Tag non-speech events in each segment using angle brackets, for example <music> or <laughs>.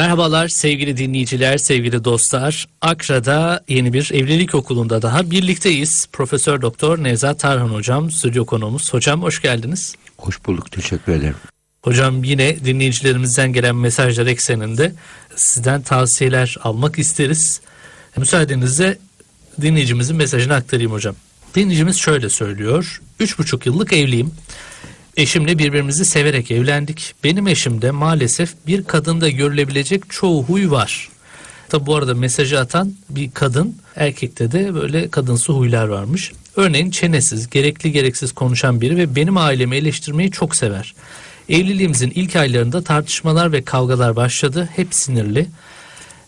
Merhabalar sevgili dinleyiciler, sevgili dostlar. Akra'da yeni bir evlilik okulunda daha birlikteyiz. Profesör Doktor Nevzat Tarhan hocam stüdyo konuğumuz. Hocam hoş geldiniz. Hoş bulduk, teşekkür ederim. Hocam yine dinleyicilerimizden gelen mesajlar ekseninde sizden tavsiyeler almak isteriz. Müsaadenizle dinleyicimizin mesajını aktarayım hocam. Dinleyicimiz şöyle söylüyor. Üç buçuk yıllık evliyim. Eşimle birbirimizi severek evlendik. Benim eşimde maalesef bir kadında görülebilecek çoğu huy var. Tabi bu arada mesajı atan bir kadın, erkekte de böyle kadınsı huylar varmış. Örneğin çenesiz, gerekli gereksiz konuşan biri ve benim ailemi eleştirmeyi çok sever. Evliliğimizin ilk aylarında tartışmalar ve kavgalar başladı. Hep sinirli.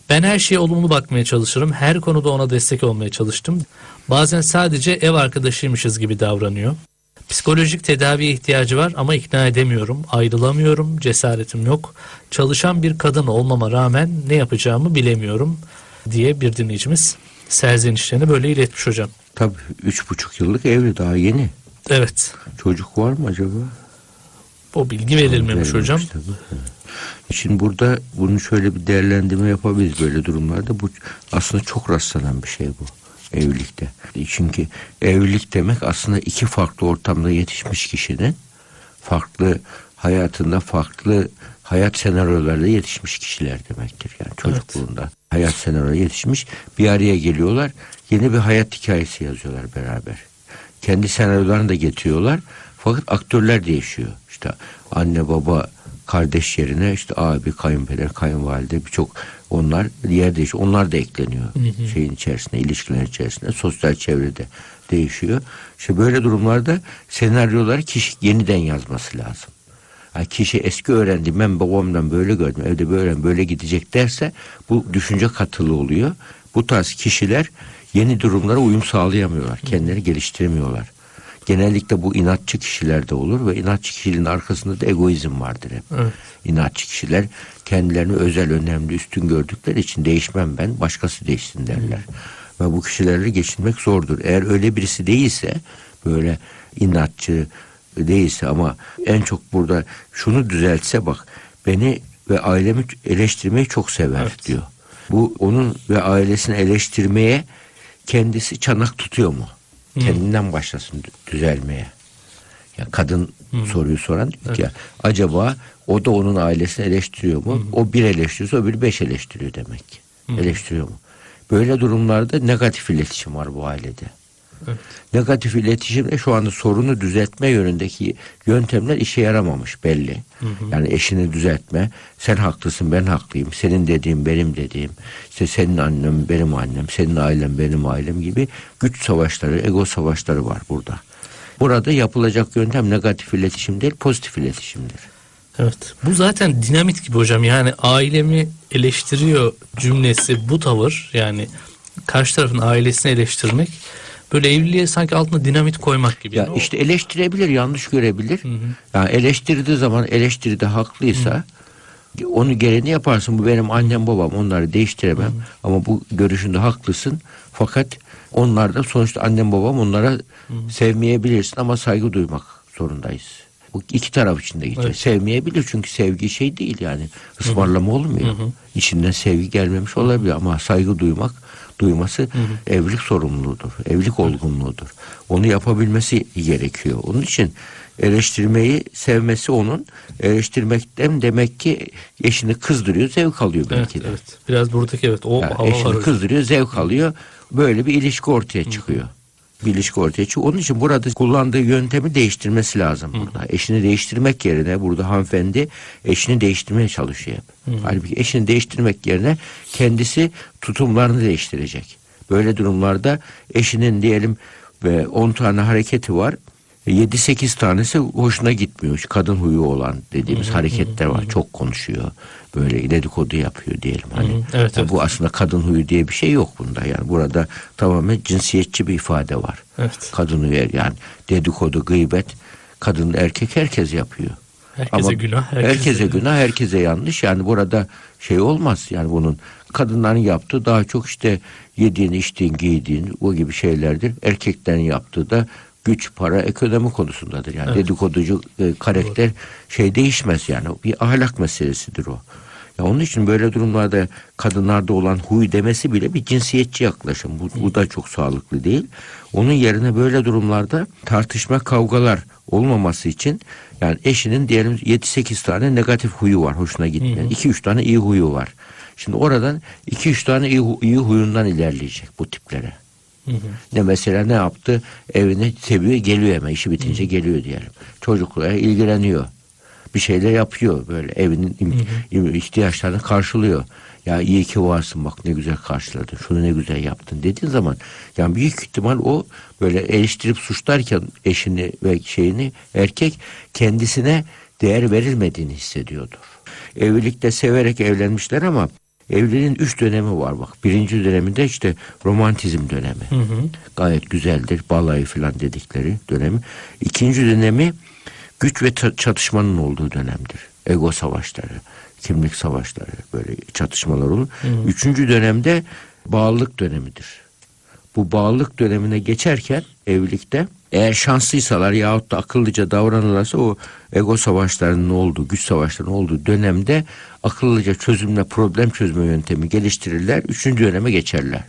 Ben her şeye olumlu bakmaya çalışırım. Her konuda ona destek olmaya çalıştım. Bazen sadece ev arkadaşıymışız gibi davranıyor. Psikolojik tedaviye ihtiyacı var ama ikna edemiyorum. Ayrılamıyorum. Cesaretim yok. Çalışan bir kadın olmama rağmen ne yapacağımı bilemiyorum diye bir dinleyicimiz serzenişlerini böyle iletmiş hocam. Tabii üç buçuk yıllık evli daha yeni. Evet. Çocuk var mı acaba? O bilgi verilmemiş Verilmemiş hocam. tabii. Şimdi burada bunu şöyle bir değerlendirme yapabiliriz böyle durumlarda. Bu aslında çok rastlanan bir şey bu evlilikte. Çünkü evlilik demek aslında iki farklı ortamda yetişmiş kişinin farklı hayatında farklı hayat senaryolarla yetişmiş kişiler demektir. Yani çocukluğunda hayat senaryolarla yetişmiş bir araya geliyorlar. Yeni bir hayat hikayesi yazıyorlar beraber. Kendi senaryolarını da getiriyorlar. Fakat aktörler değişiyor. İşte anne baba kardeş yerine işte abi, kayınpeder, kayınvalide birçok onlar yer değişiyor. Onlar da ekleniyor şeyin içerisinde, ilişkilerin içerisinde, sosyal çevrede değişiyor. İşte böyle durumlarda senaryoları kişi yeniden yazması lazım. Yani kişi eski öğrendi ben babamdan böyle gördüm evde böyle böyle gidecek derse bu düşünce katılı oluyor. Bu tarz kişiler yeni durumlara uyum sağlayamıyorlar. Kendilerini geliştiremiyorlar. Genellikle bu inatçı kişilerde olur ve inatçı kişiliğin arkasında da egoizm vardır hep. Evet. İnatçı kişiler kendilerini özel, önemli, üstün gördükleri için değişmem ben, başkası değişsin derler. Ve bu kişilerle geçinmek zordur. Eğer öyle birisi değilse, böyle inatçı değilse ama en çok burada şunu düzeltse bak, beni ve ailemi eleştirmeyi çok sever Evet. diyor. Bu onun ve ailesini eleştirmeye kendisi çanak tutuyor mu? Kendinden başlasın dü- düzelmeye. Ya kadın soruyu soran diyor ki ya, acaba o da onun ailesini eleştiriyor mu? O bir eleştiriyorsa öbürü beş eleştiriyor demek. ki. Eleştiriyor mu? Böyle durumlarda negatif iletişim var bu ailede. Evet. Negatif iletişimde şu anda sorunu düzeltme yönündeki yöntemler işe yaramamış belli. Yani eşini düzeltme, sen haklısın ben haklıyım, senin dediğim benim dediğim, işte senin annem benim annem, senin ailem benim ailem gibi güç savaşları, ego savaşları var burada. Burada yapılacak yöntem negatif iletişim değil, pozitif iletişimdir. Evet. Bu zaten dinamit gibi hocam. Yani ailemi eleştiriyor cümlesi bu tavır yani karşı tarafın ailesini eleştirmek böyle evliliğe sanki altına dinamit koymak gibi. Ya işte eleştirebilir, yanlış görebilir. Yani eleştirdiği zaman eleştiride haklıysa onu gereğini yaparsın. Bu benim annem babam onları değiştiremem. Ama bu görüşünde haklısın. Fakat onlar da sonuçta annem babam onlara sevmeyebilirsin ama saygı duymak zorundayız. Bu iki taraf için de geçer. Evet. Sevmeyebilir çünkü sevgi şey değil yani. Ismarlama olmuyor. İçinden sevgi gelmemiş olabilir ama saygı duymak duyması evlilik sorumluluğudur. Evlilik olgunluğudur. Onu yapabilmesi gerekiyor. Onun için eleştirmeyi sevmesi onun eleştirmekten demek ki eşini kızdırıyor, zevk alıyor evet, belki de. evet. Biraz buradaki evet o Yani hava var eşini hocam. kızdırıyor, zevk alıyor. Böyle bir ilişki ortaya çıkıyor. Bir ilişki ortaya çıkıyor. Onun için burada kullandığı yöntemi değiştirmesi lazım burada. Eşini değiştirmek yerine burada hanımefendi eşini değiştirmeye çalışıyor hep. Halbuki eşini değiştirmek yerine kendisi tutumlarını değiştirecek. Böyle durumlarda eşinin diyelim ve 10 tane hareketi var. 7-8 tanesi hoşuna gitmiyor. Şu Kadın huyu olan dediğimiz hareketler var. Çok konuşuyor. Böyle dedikodu yapıyor diyelim. Hani Hı hı. Evet, evet. bu aslında kadın huyu diye bir şey yok bunda. Yani burada tamamen cinsiyetçi bir ifade var. Evet. Kadın huyu yani dedikodu, gıybet kadın erkek herkes yapıyor. Herkese günah, Herkese, herkese- günah, herkese yanlış. Yani burada şey olmaz. Yani bunun kadınların yaptığı daha çok işte yediğin, içtiğin, giydiğin o gibi şeylerdir. Erkeklerin yaptığı da güç, para, ekonomi konusundadır. Yani Evet. dedikoducu e, karakter şey değişmez yani. Bir ahlak meselesidir o. Ya onun için böyle durumlarda kadınlarda olan huy demesi bile bir cinsiyetçi yaklaşım. Bu, bu da çok sağlıklı değil. Onun yerine böyle durumlarda tartışma, kavgalar olmaması için yani eşinin diyelim 7-8 tane negatif huyu var hoşuna gitmeyen. 2-3 tane iyi huyu var. Şimdi oradan 2-3 tane iyi, iyi huyundan ilerleyecek bu tiplere. Ne mesela ne yaptı? Evini seviyor, geliyor hemen işi bitince geliyor diyelim. Çocuklara ilgileniyor. Bir şeyler yapıyor böyle evinin im- im- ihtiyaçlarını karşılıyor. Ya iyi ki varsın bak ne güzel karşıladın. Şunu ne güzel yaptın dediğin zaman yani büyük ihtimal o böyle eleştirip suçlarken eşini ve şeyini erkek kendisine değer verilmediğini hissediyordur. Evlilikte severek evlenmişler ama evliliğin üç dönemi var bak. Birinci döneminde işte romantizm dönemi. Gayet güzeldir. Balayı falan dedikleri dönemi. İkinci dönemi güç ve ça- çatışmanın olduğu dönemdir. Ego savaşları, kimlik savaşları böyle çatışmalar olur. Üçüncü dönemde bağlılık dönemidir. Bu bağlılık dönemine geçerken evlilikte eğer şanslıysalar yahut da akıllıca davranırlarsa o ego savaşlarının olduğu, güç savaşlarının olduğu dönemde akıllıca çözümle problem çözme yöntemi geliştirirler. Üçüncü döneme geçerler.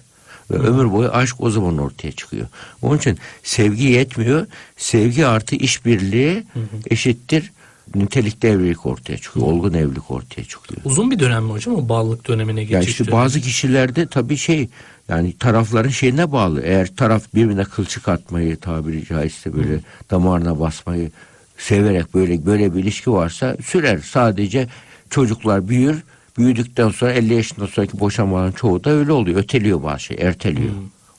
Ve ömür boyu aşk o zaman ortaya çıkıyor. Onun için sevgi yetmiyor. Sevgi artı işbirliği eşittir nitelikte evlilik ortaya çıkıyor. Olgun evlilik ortaya çıkıyor. Uzun bir dönem mi hocam o bağlılık dönemine geçiş Ya işte dönemi? bazı kişilerde tabii şey yani tarafların şeyine bağlı. Eğer taraf birbirine kılçık atmayı tabiri caizse böyle damarına basmayı severek böyle böyle bir ilişki varsa sürer. Sadece çocuklar büyür. Büyüdükten sonra 50 yaşından sonraki boşanmaların çoğu da öyle oluyor. Öteliyor bazı şey, erteliyor.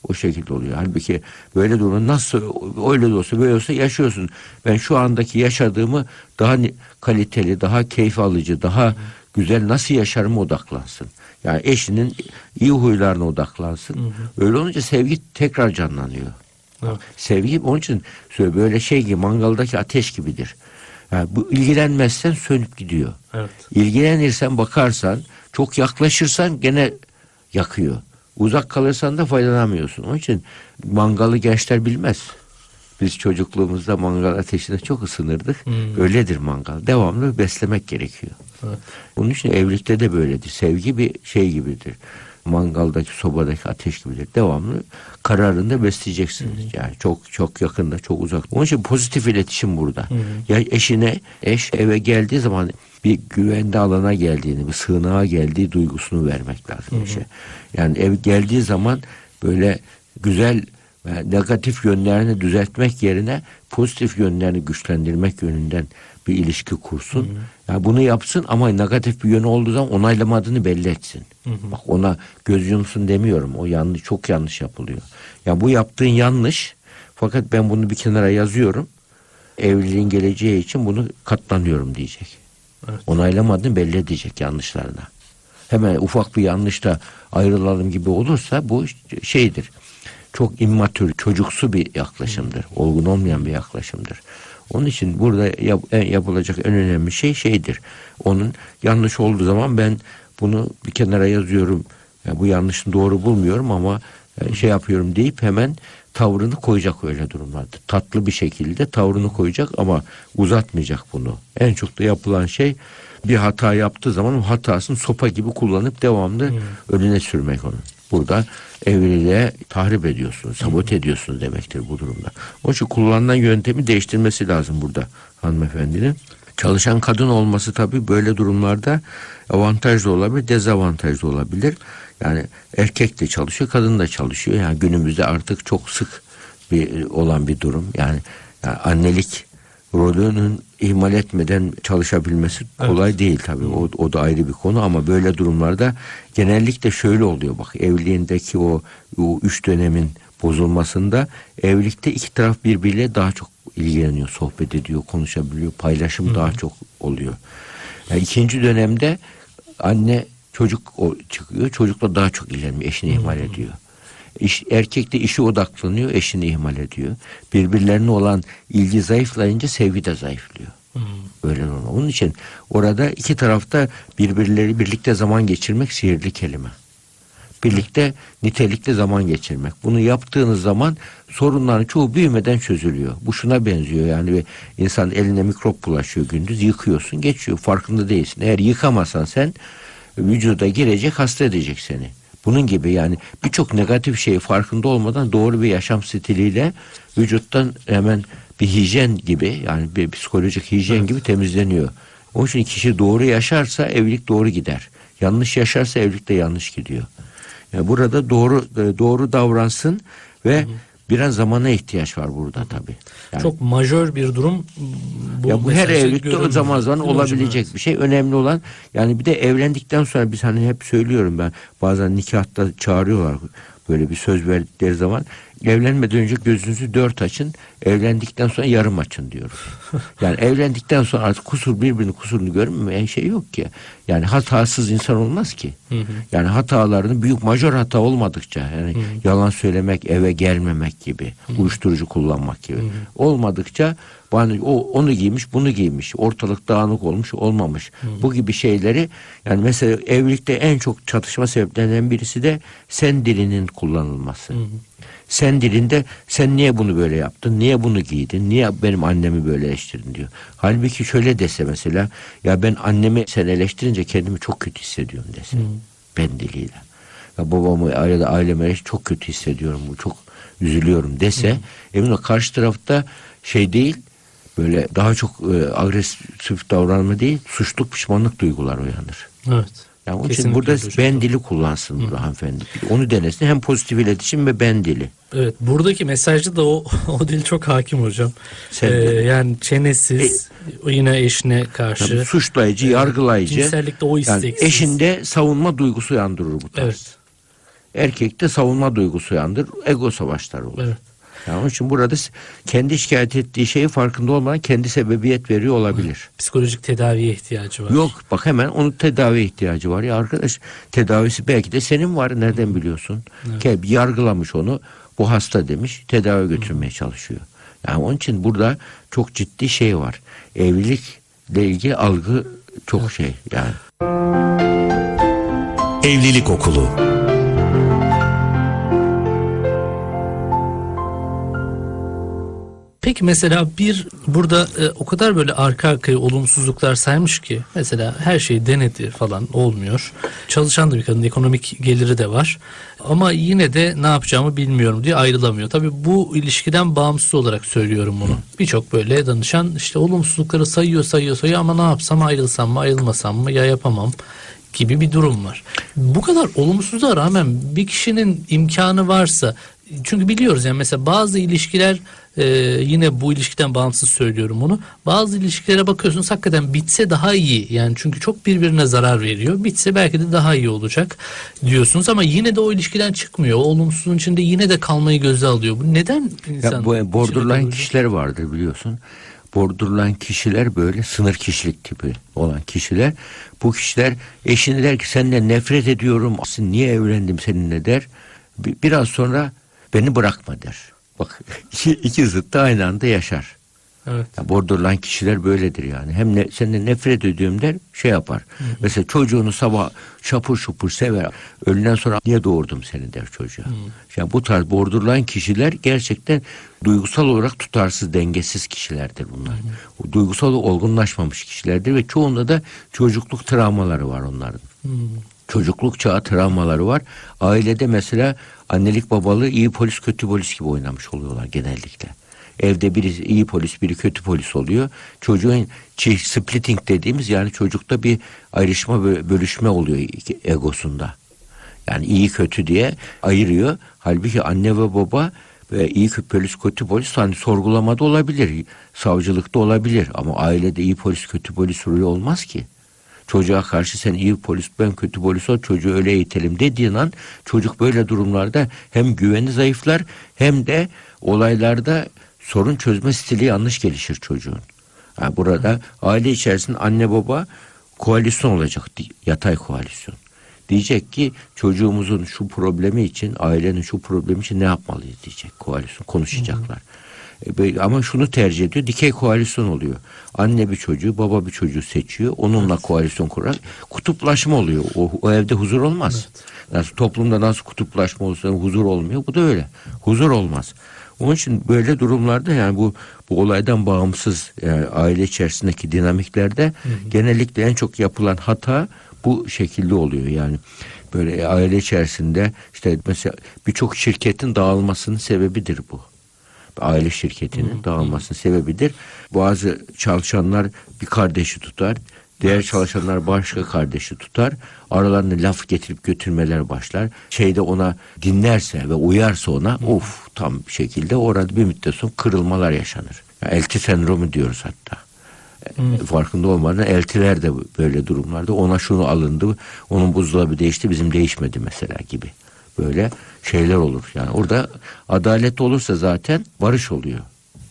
O şekilde oluyor. Halbuki böyle durum nasıl öyle de olsa böyle olsa yaşıyorsun. Ben şu andaki yaşadığımı daha kaliteli, daha keyif alıcı, daha güzel nasıl yaşarım odaklansın. Yani eşinin iyi huylarına odaklansın. Öyle olunca sevgi tekrar canlanıyor. Evet. Sevgi onun için böyle şey gibi mangaldaki ateş gibidir. Yani bu ilgilenmezsen sönüp gidiyor. Evet. İlgilenirsen bakarsan çok yaklaşırsan gene yakıyor. Uzak kalırsan da faydalanamıyorsun. Onun için mangalı gençler bilmez. Biz çocukluğumuzda mangal ateşinde çok ısınırdık. Öyledir mangal. Devamlı beslemek gerekiyor. Evet. Onun için evlilikte de böyledir. Sevgi bir şey gibidir. Mangaldaki sobadaki ateş gibidir. Devamlı kararında besleyeceksiniz. Yani çok çok yakında, çok uzak. Onun için pozitif iletişim burada. Ya eşine, eş eve geldiği zaman bir güvende alana geldiğini, bir sığınağa geldiği duygusunu vermek lazım eşe. Yani ev geldiği zaman böyle güzel negatif yönlerini düzeltmek yerine pozitif yönlerini güçlendirmek yönünden bir ilişki kursun. Yani bunu yapsın ama negatif bir yönü olduğu zaman onaylamadığını belli etsin. Bak ona göz yumsun demiyorum. O yanlış çok yanlış yapılıyor. Ya bu yaptığın yanlış. Fakat ben bunu bir kenara yazıyorum. Evliliğin geleceği için bunu katlanıyorum diyecek. Evet. Onaylamadığını belli edecek yanlışlarına. Hemen ufak bir yanlışta ayrılalım gibi olursa bu şeydir. Çok immatür, çocuksu bir yaklaşımdır. Olgun olmayan bir yaklaşımdır. Onun için burada yap- yapılacak en önemli şey şeydir. Onun yanlış olduğu zaman ben bunu bir kenara yazıyorum. Ya bu yanlışını doğru bulmuyorum ama e, şey yapıyorum deyip hemen tavrını koyacak öyle durumlarda. Tatlı bir şekilde tavrını koyacak ama uzatmayacak bunu. En çok da yapılan şey bir hata yaptığı zaman o hatasını sopa gibi kullanıp devamlı önüne sürmek onu. Burada evliliğe tahrip ediyorsunuz, sabote ediyorsunuz demektir bu durumda. Onun için kullanılan yöntemi değiştirmesi lazım burada hanımefendinin. Çalışan kadın olması tabii böyle durumlarda avantajlı olabilir, dezavantajlı olabilir. Yani erkek de çalışıyor, kadın da çalışıyor. Yani günümüzde artık çok sık bir olan bir durum. Yani, yani annelik rolünün ihmal etmeden çalışabilmesi kolay değil tabii. O, o da ayrı bir konu ama böyle durumlarda genellikle şöyle oluyor bak evliliğindeki o, o üç dönemin bozulmasında evlilikte iki taraf birbiriyle daha çok ilgileniyor, sohbet ediyor, konuşabiliyor, paylaşım daha çok oluyor. Yani ikinci dönemde anne çocuk çıkıyor, çocukla daha çok ilgileniyor, eşini ihmal ediyor. İş, erkek de işi odaklanıyor, eşini ihmal ediyor. Birbirlerine olan ilgi zayıflayınca sevgi de zayıflıyor. Öyle normal. Onun için orada iki tarafta birbirleri birlikte zaman geçirmek sihirli kelime. Birlikte nitelikli zaman geçirmek. Bunu yaptığınız zaman sorunların çoğu büyümeden çözülüyor. Bu şuna benziyor yani bir insan eline mikrop bulaşıyor gündüz yıkıyorsun geçiyor farkında değilsin. Eğer yıkamasan sen vücuda girecek hasta edecek seni. Bunun gibi yani birçok negatif şeyi farkında olmadan doğru bir yaşam stiliyle vücuttan hemen bir hijyen gibi yani bir psikolojik hijyen gibi temizleniyor. Onun için kişi doğru yaşarsa evlilik doğru gider. Yanlış yaşarsa evlilik de yanlış gidiyor. Yani burada doğru e, doğru davransın ve biraz zamana ihtiyaç var burada tabii. Yani Çok majör bir durum. Bu, ya bu her evlilikte o zaman zaman hocam? olabilecek Evet. bir şey. Önemli olan yani bir de evlendikten sonra biz hani hep söylüyorum ben bazen nikahta çağırıyorlar böyle bir söz verdikleri zaman evlenmeden önce gözünüzü dört açın evlendikten sonra yarım açın diyoruz. <laughs> Yani evlendikten sonra artık kusur birbirinin kusurunu görmeyen şey yok ki. Yani hatasız insan olmaz ki. Yani hatalarını büyük majör hata olmadıkça yani yalan söylemek, eve gelmemek gibi, uyuşturucu kullanmak gibi olmadıkça bana o onu giymiş, bunu giymiş, ortalık dağınık olmuş, olmamış. Bu gibi şeyleri yani mesela evlilikte en çok çatışma sebeplerinden birisi de sen dilinin kullanılması. Sen dilinde sen niye bunu böyle yaptın? Niye bunu giydin? Niye benim annemi böyle eleştirdin diyor. Halbuki şöyle dese mesela ya ben annemi sen eleştirince kendimi çok kötü hissediyorum dese. Ben diliyle. Ya babamı ailede aileme çok kötü hissediyorum. Çok üzülüyorum dese emin ol karşı tarafta şey değil böyle daha çok e, agresif davranma değil suçluk pişmanlık duygular uyanır. Evet. Yani onun için burada hocam. ben dili kullansın burada hanımefendi. Onu denesin hem pozitif iletişim ve ben dili. Evet buradaki mesajda da o <laughs> o dil çok hakim hocam. Sen Ee, de. yani çenesiz yine eşine karşı. Tabii suçlayıcı, Ee, yargılayıcı. cinsellikte o Yani isteksiz. eşinde savunma duygusu uyandırır bu tarz. Evet. Erkekte savunma duygusu uyandırır. Ego savaşları olur. Evet. Yani onun için burada s- kendi şikayet ettiği şeyi farkında olmadan kendi sebebiyet veriyor olabilir. Psikolojik tedaviye ihtiyacı var. Yok bak hemen onun tedavi ihtiyacı var. Ya arkadaş tedavisi belki de senin var. Nereden biliyorsun? Ki yargılamış onu. Bu hasta demiş. Tedavi götürmeye çalışıyor. Yani onun için burada çok ciddi şey var. Evlilikle ilgili algı çok şey yani. Evlilik Okulu Peki mesela bir burada e, o kadar böyle arka arkaya olumsuzluklar saymış ki mesela her şeyi denedi falan olmuyor. Çalışan da bir kadın ekonomik geliri de var. Ama yine de ne yapacağımı bilmiyorum diye ayrılamıyor. Tabii bu ilişkiden bağımsız olarak söylüyorum bunu. Birçok böyle danışan işte olumsuzlukları sayıyor sayıyor sayıyor ama ne yapsam ayrılsam mı ayrılmasam mı ya yapamam gibi bir durum var. Bu kadar olumsuzluğa rağmen bir kişinin imkanı varsa çünkü biliyoruz yani mesela bazı ilişkiler e, yine bu ilişkiden bağımsız söylüyorum bunu. Bazı ilişkilere bakıyorsunuz hakikaten bitse daha iyi. Yani çünkü çok birbirine zarar veriyor. Bitse belki de daha iyi olacak diyorsunuz ama yine de o ilişkiden çıkmıyor. O olumsuzluğun içinde yine de kalmayı göze alıyor. Bu neden insan? Ya bu borderline kişiler vardır biliyorsun. Borderline kişiler böyle sınır kişilik tipi olan kişiler. Bu kişiler eşine der ki senden nefret ediyorum. Niye evlendim seninle der. Bi- Biraz sonra beni bırakma der. Bak <laughs> iki, iki zıttı aynı anda yaşar. Evet. Ya borderline kişiler böyledir yani. Hem ne, senden nefret ediyorum der şey yapar. Mesela çocuğunu sabah şapur şupur sever. Öğleden sonra niye doğurdum seni der çocuğa. Yani bu tarz borderline kişiler gerçekten duygusal olarak tutarsız, dengesiz kişilerdir bunlar. O duygusal olgunlaşmamış kişilerdir ve çoğunda da çocukluk travmaları var onların. Çocukluk çağı travmaları var. Ailede mesela annelik babalığı iyi polis kötü polis gibi oynamış oluyorlar genellikle. Evde biri iyi polis biri kötü polis oluyor. Çocuğun splitting dediğimiz yani çocukta bir ayrışma bö- bölüşme oluyor egosunda. Yani iyi kötü diye ayırıyor. Halbuki anne ve baba ve iyi polis kötü polis hani sorgulamada olabilir. Savcılıkta olabilir ama ailede iyi polis kötü polis rolü olmaz ki. Çocuğa karşı sen iyi polis ben kötü polis ol çocuğu öyle eğitelim dediğin an çocuk böyle durumlarda hem güveni zayıflar hem de olaylarda sorun çözme stili yanlış gelişir çocuğun. Ha, burada aile içerisinde anne baba koalisyon olacak yatay koalisyon. Diyecek ki çocuğumuzun şu problemi için ailenin şu problemi için ne yapmalıyız diyecek koalisyon konuşacaklar. Be- Ama şunu tercih ediyor. Dikey koalisyon oluyor. Anne bir çocuğu, baba bir çocuğu seçiyor. Onunla koalisyon kurar. Kutuplaşma oluyor. O, o evde huzur olmaz. Nasıl toplumda nasıl kutuplaşma olsa huzur olmuyor. Bu da öyle. Huzur olmaz. Onun için böyle durumlarda yani bu bu olaydan bağımsız yani aile içerisindeki dinamiklerde genellikle en çok yapılan hata bu şekilde oluyor yani böyle aile içerisinde işte mesela birçok şirketin dağılmasının sebebidir bu. Aile şirketinin dağılmasının sebebidir. Bazı çalışanlar bir kardeşi tutar. Diğer çalışanlar başka kardeşi tutar. Aralarında laf getirip götürmeler başlar. Şeyde ona dinlerse ve uyarsa ona of tam bir şekilde orada bir müddet sonra kırılmalar yaşanır. Yani elti sendromu diyoruz hatta. E, Farkında olmadan eltiler de böyle durumlarda ona şunu alındı, onun buzdolabı değişti, bizim değişmedi mesela gibi. Böyle şeyler olur. Yani orada adalet olursa zaten barış oluyor.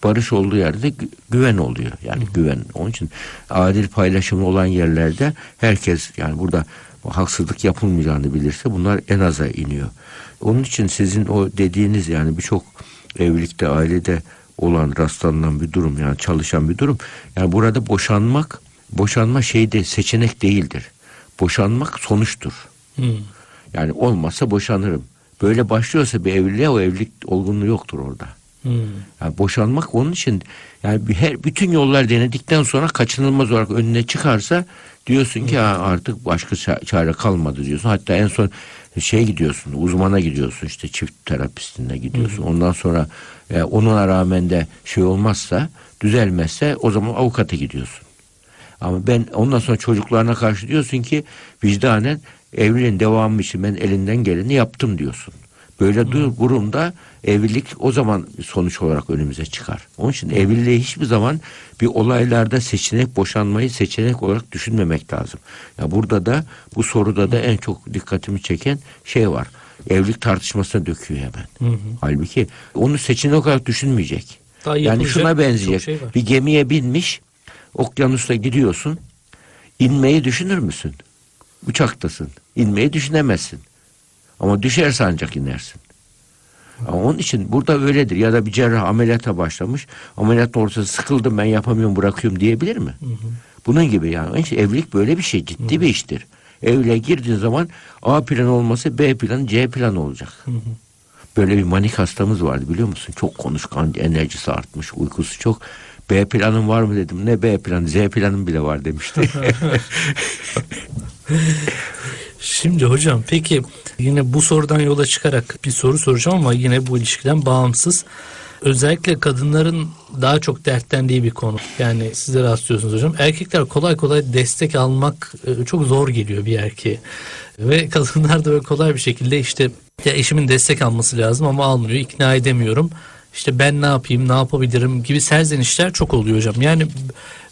Barış olduğu yerde gü- güven oluyor. Yani güven. Onun için adil paylaşımlı olan yerlerde herkes yani burada haksızlık yapılmayacağını bilirse bunlar en aza iniyor. Onun için sizin o dediğiniz yani birçok evlilikte, ailede olan rastlanılan bir durum yani çalışan bir durum. Yani burada boşanmak, boşanma şeyde seçenek değildir. Boşanmak sonuçtur. Hmm. Yani olmazsa boşanırım. Böyle başlıyorsa bir evliliğe o evlilik olgunluğu yoktur orada. Hmm. Yani boşanmak onun için yani her bütün yollar denedikten sonra kaçınılmaz olarak önüne çıkarsa diyorsun ki "Ha, artık başka ça- çare kalmadı diyorsun. Hatta en son şey gidiyorsun uzmana gidiyorsun işte çift terapistine gidiyorsun. Ondan sonra e, ona rağmen de şey olmazsa düzelmezse o zaman avukata gidiyorsun. Ama ben ondan sonra çocuklarına karşı diyorsun ki vicdanen evliliğin devamı için ben elinden geleni yaptım diyorsun. Böyle du- durumda evlilik o zaman sonuç olarak önümüze çıkar. Onun için evliliği hiçbir zaman bir olaylarda seçenek boşanmayı seçenek olarak düşünmemek lazım. Ya burada da bu soruda da en çok dikkatimi çeken şey var. Evlilik tartışmasına döküyor hemen. Hı hı. Halbuki onu seçenek olarak düşünmeyecek. Daha Yani şuna benzeyecek. şey var. bir gemiye binmiş, okyanusta gidiyorsun. İnmeyi düşünür müsün? Uçaktasın. İnmeyi düşünemezsin. Ama düşerse ancak inersin. Ama onun için burada öyledir. Ya da bir cerrah ameliyata başlamış. Ameliyatın ortası sıkıldım ben yapamıyorum bırakıyorum diyebilir mi? Bunun gibi yani. İçin evlilik böyle bir şey. Ciddi bir iştir. Evliliğe girdiğin zaman A planı olması B planı C planı olacak. Böyle bir manik hastamız vardı biliyor musun? Çok konuşkan, enerjisi artmış, uykusu çok. B planın var mı dedim. Ne B planı? Z planım bile var demişti. <laughs> <laughs> Şimdi hocam peki yine bu sorudan yola çıkarak bir soru soracağım ama yine bu ilişkiden bağımsız. Özellikle kadınların daha çok dertlendiği bir konu. Yani siz de rastlıyorsunuz hocam. Erkekler kolay kolay destek almak e, çok zor geliyor bir erkeğe. Ve <laughs> kadınlar da böyle kolay bir şekilde işte ya eşimin destek alması lazım ama almıyor, ikna edemiyorum. İşte ben ne yapayım, ne yapabilirim gibi serzenişler çok oluyor hocam. Yani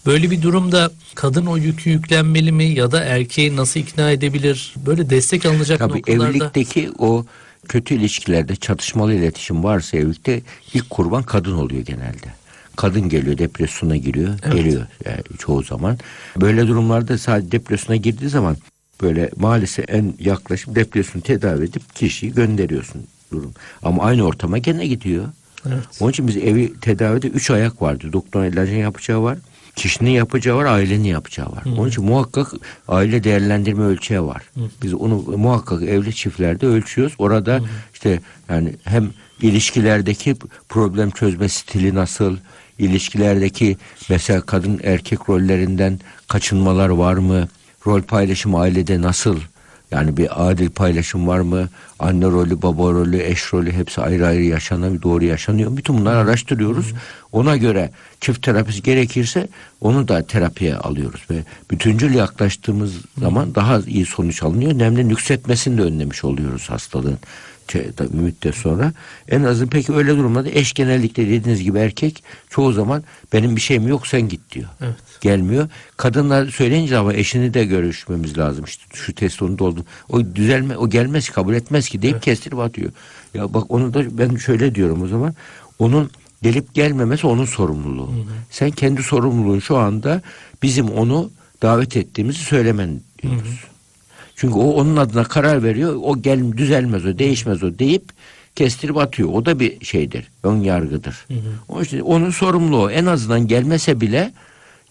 böyle bir durumda kadın o yükü yüklenmeli mi ya da erkeği nasıl ikna edebilir? Böyle destek alınacak Tabii noktalarda. evlilikteki o kötü ilişkilerde çatışmalı iletişim varsa evlilikte ilk kurban kadın oluyor genelde. Kadın geliyor depresyona giriyor, geliyor yani çoğu zaman. Böyle durumlarda sadece depresyona girdiği zaman böyle maalesef en yaklaşık depresyonu tedavi edip kişiyi gönderiyorsun durum. Ama aynı ortama gene gidiyor. Evet. Onun için biz evi tedavide üç ayak vardı. Doktorun ilacın yapacağı var. Kişinin yapacağı var, ailenin yapacağı var. Onun için muhakkak aile değerlendirme ölçeği var. Biz onu muhakkak evli çiftlerde ölçüyoruz. Orada işte yani hem ilişkilerdeki problem çözme stili nasıl, ilişkilerdeki mesela kadın erkek rollerinden kaçınmalar var mı? Rol paylaşımı ailede nasıl? Yani bir adil paylaşım var mı? Anne rolü, baba rolü, eş rolü hepsi ayrı ayrı yaşanıyor, doğru yaşanıyor. Bütün bunları araştırıyoruz. Ona göre çift terapisi gerekirse onu da terapiye alıyoruz ve bütüncül yaklaştığımız zaman daha iyi sonuç alınıyor. Nemli nüksetmesini de önlemiş oluyoruz hastalığın bir müddet sonra. En azından peki öyle durumlarda eş genellikle dediğiniz gibi erkek çoğu zaman benim bir şeyim yok sen git diyor Evet. gelmiyor. Kadınlar söyleyince ama eşini de görüşmemiz lazım. İşte şu test onu doldu. O düzelme o gelmez kabul etmez ki deyip kestirip atıyor. Ya bak onu da ben şöyle diyorum o zaman. Onun gelip gelmemesi onun sorumluluğu. Sen kendi sorumluluğun şu anda bizim onu davet ettiğimizi söylemen diyoruz. Çünkü o onun adına karar veriyor. O gel düzelmez o, değişmez o deyip kestirip atıyor. O da bir şeydir. Ön yargıdır. Onun için onun sorumluluğu en azından gelmese bile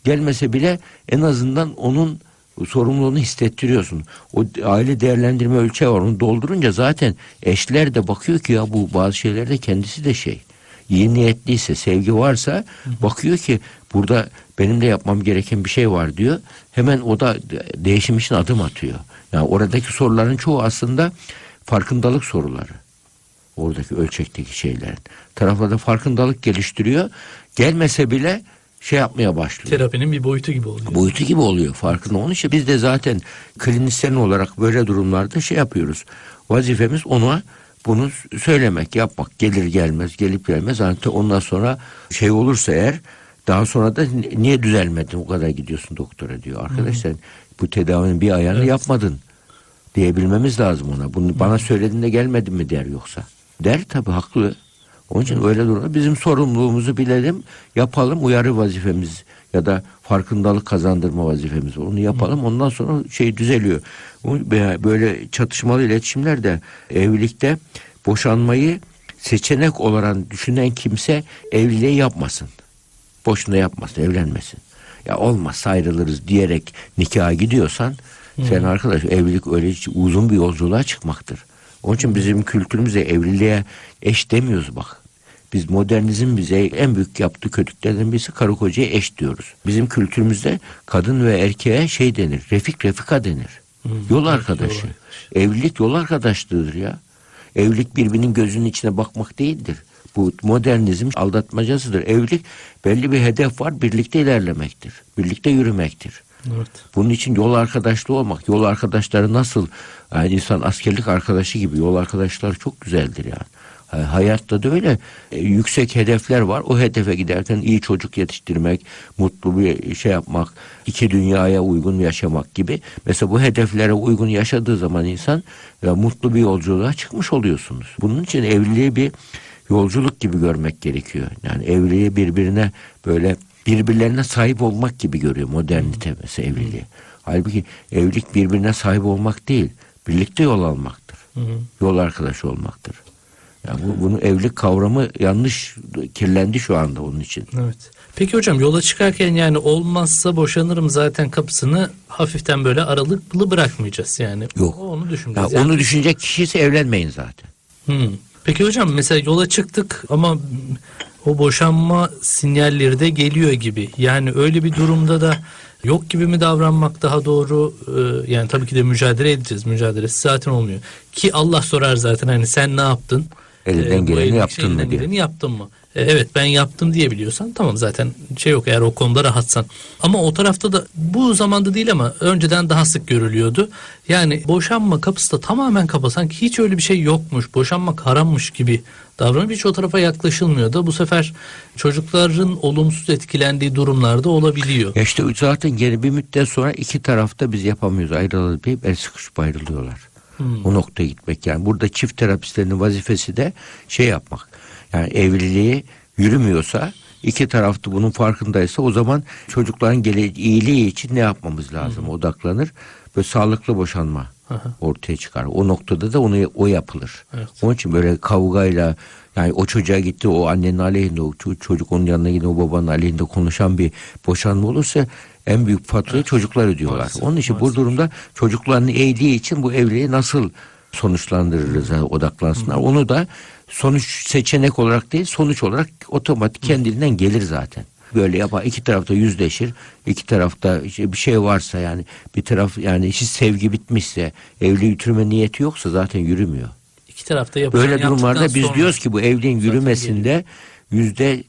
gelmese bile en azından onun sorumluluğunu hissettiriyorsun. O aile değerlendirme ölçeği var. Onu doldurunca zaten eşler de bakıyor ki ya bu bazı şeylerde kendisi de şey. İyi niyetliyse, sevgi varsa bakıyor ki Burada benim de yapmam gereken bir şey var diyor. Hemen o da değişim için adım atıyor. Yani oradaki soruların çoğu aslında farkındalık soruları. Oradaki ölçekteki şeylerin. Taraflarda farkındalık geliştiriyor. Gelmese bile şey yapmaya başlıyor. Terapinin bir boyutu gibi oluyor. boyutu gibi oluyor farkında. Onun için biz de zaten klinisyen olarak böyle durumlarda şey yapıyoruz. Vazifemiz ona bunu söylemek, yapmak. Gelir gelmez, gelip gelmez. Hatta ondan sonra şey olursa eğer daha sonra da niye düzelmedin o kadar gidiyorsun doktora diyor. Arkadaş sen bu tedavinin bir ayarını Evet. yapmadın diyebilmemiz lazım ona. Bunu bana söylediğinde gelmedin mi der yoksa. Der tabii haklı. Onun için öyle durumda bizim sorumluluğumuzu bilelim, yapalım uyarı vazifemiz ya da farkındalık kazandırma vazifemiz. Onu yapalım ondan sonra şey düzeliyor. Böyle çatışmalı iletişimlerde evlilikte boşanmayı seçenek olarak düşünen kimse evliliği yapmasın. Boşuna yapmasın, evlenmesin. Ya olmazsa ayrılırız diyerek nikaha gidiyorsan sen arkadaş evlilik öyle uzun bir yolculuğa çıkmaktır. Onun için bizim kültürümüzde evliliğe eş demiyoruz bak. Biz modernizm bize en büyük yaptığı kötülüklerden birisi karı kocaya eş diyoruz. Bizim kültürümüzde kadın ve erkeğe şey denir. Refik refika denir. Yol arkadaşı. arkadaşı. Evlilik yol arkadaşlığıdır ya. Evlilik birbirinin gözünün içine bakmak değildir. Bu modernizm aldatmacasıdır. Evlilik belli bir hedef var, birlikte ilerlemektir. Birlikte yürümektir. Evet. Bunun için yol arkadaşlığı olmak. Yol arkadaşları nasıl? Yani insan askerlik arkadaşı gibi yol arkadaşları çok güzeldir yani. Ha- Hayatta da öyle e, yüksek hedefler var. O hedefe giderken iyi çocuk yetiştirmek, mutlu bir şey yapmak, iki dünyaya uygun yaşamak gibi. Mesela bu hedeflere uygun yaşadığı zaman insan ya, mutlu bir yolculuğa çıkmış oluyorsunuz. Bunun için evliliği bir yolculuk gibi görmek gerekiyor. Yani evliliği birbirine böyle birbirlerine sahip olmak gibi görüyor modernite mesela evliliği. Halbuki evlilik birbirine sahip olmak değil, birlikte yol almaktır. Yol arkadaşı olmaktır. Yani bu, bunu evlilik kavramı yanlış kirlendi şu anda onun için. Evet. Peki hocam yola çıkarken yani olmazsa boşanırım zaten kapısını hafiften böyle aralıklı bırakmayacağız yani. Yok. O- Onu Ya düşüneceğiz. yani. onu düşünecek kişi ise evlenmeyin zaten. Hmm. Peki hocam mesela yola çıktık ama o boşanma sinyalleri de geliyor gibi. Yani öyle bir durumda da yok gibi mi davranmak daha doğru? Ee, yani tabii ki de mücadele edeceğiz. Mücadelesi zaten olmuyor. Ki Allah sorar zaten hani sen ne yaptın? Elinden bu geleni yaptın mı diye. yaptın mı? E, evet ben yaptım diyebiliyorsan tamam zaten şey yok eğer o konuda rahatsan. Ama o tarafta da bu zamanda değil ama önceden daha sık görülüyordu. Yani boşanma kapısı da tamamen kapa sanki hiç öyle bir şey yokmuş. Boşanmak harammış gibi davranıp hiç o tarafa yaklaşılmıyor da bu sefer çocukların olumsuz etkilendiği durumlarda olabiliyor. Ya işte zaten geri bir müddet sonra iki tarafta biz yapamıyoruz ayrılalım deyip el sıkışıp ayrılıyorlar. Hmm. O noktaya gitmek yani burada çift terapistlerin vazifesi de şey yapmak. Yani evliliği yürümüyorsa iki tarafta bunun farkındaysa o zaman çocukların gele iyiliği için ne yapmamız lazım odaklanır ve sağlıklı boşanma Aha. ortaya çıkar. O noktada da onu o yapılır. Evet. Onun için böyle kavgayla yani o çocuğa gitti o annenin aleyhinde o ço- çocuk onun yanına gidiyor o babanın aleyhinde konuşan bir boşanma olursa en büyük faturayı çocuklar ödüyorlar. Onun için bu durumda çocukların iyiliği için bu evliliği nasıl sonuçlandırırız odaklansınlar. Onu da sonuç seçenek olarak değil sonuç olarak otomatik kendiliğinden gelir zaten. Böyle yapar iki tarafta yüzleşir. iki tarafta işte bir şey varsa yani bir taraf yani hiç sevgi bitmişse evli yürütme niyeti yoksa zaten yürümüyor. İki tarafta yapılan Böyle durumlarda biz diyoruz ki bu evliliğin yürümesinde yüzde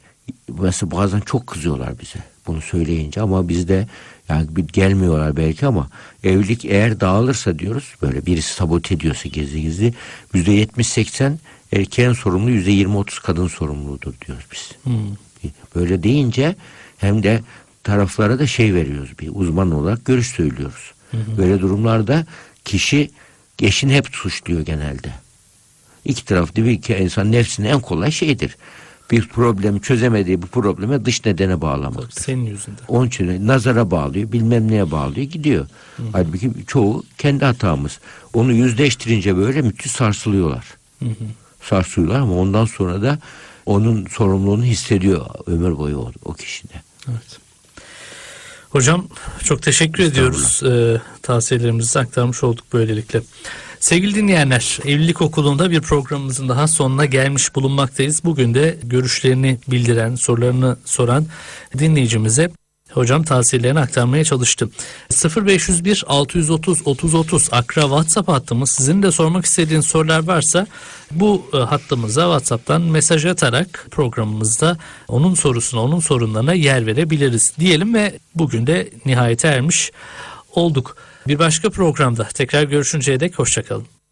mesela bazen çok kızıyorlar bize bunu söyleyince ama bizde yani bir gelmiyorlar belki ama evlilik eğer dağılırsa diyoruz böyle birisi sabote ediyorsa gizli gizli yüzde yetmiş seksen erkeğin sorumlu yüzde yirmi otuz kadın sorumludur diyoruz biz. Hmm. Böyle deyince hem de taraflara da şey veriyoruz bir uzman olarak görüş söylüyoruz. Böyle durumlarda kişi eşini hep suçluyor genelde. İki taraf değil mi? ki insan nefsinin en kolay şeyidir. Bir problemi çözemediği bu probleme dış nedene bağlamaktır. Senin yüzünden. Onun için nazara bağlıyor, bilmem neye bağlıyor, gidiyor. Halbuki çoğu kendi hatamız. Onu yüzleştirince böyle müthiş sarsılıyorlar. Hı hı. Sarsılıyorlar ama ondan sonra da onun sorumluluğunu hissediyor ömür boyu o, o kişide. Evet. Hocam çok teşekkür ediyoruz. Ee, tavsiyelerimizi aktarmış olduk böylelikle. Sevgili dinleyenler, Evlilik Okulu'nda bir programımızın daha sonuna gelmiş bulunmaktayız. Bugün de görüşlerini bildiren, sorularını soran dinleyicimize hocam tavsiyelerini aktarmaya çalıştım. 0501 630 30 30 Akra WhatsApp hattımız. Sizin de sormak istediğiniz sorular varsa bu e, hattımıza WhatsApp'tan mesaj atarak programımızda onun sorusuna, onun sorunlarına yer verebiliriz diyelim ve bugün de nihayete ermiş olduk. Bir başka programda tekrar görüşünceye dek hoşçakalın.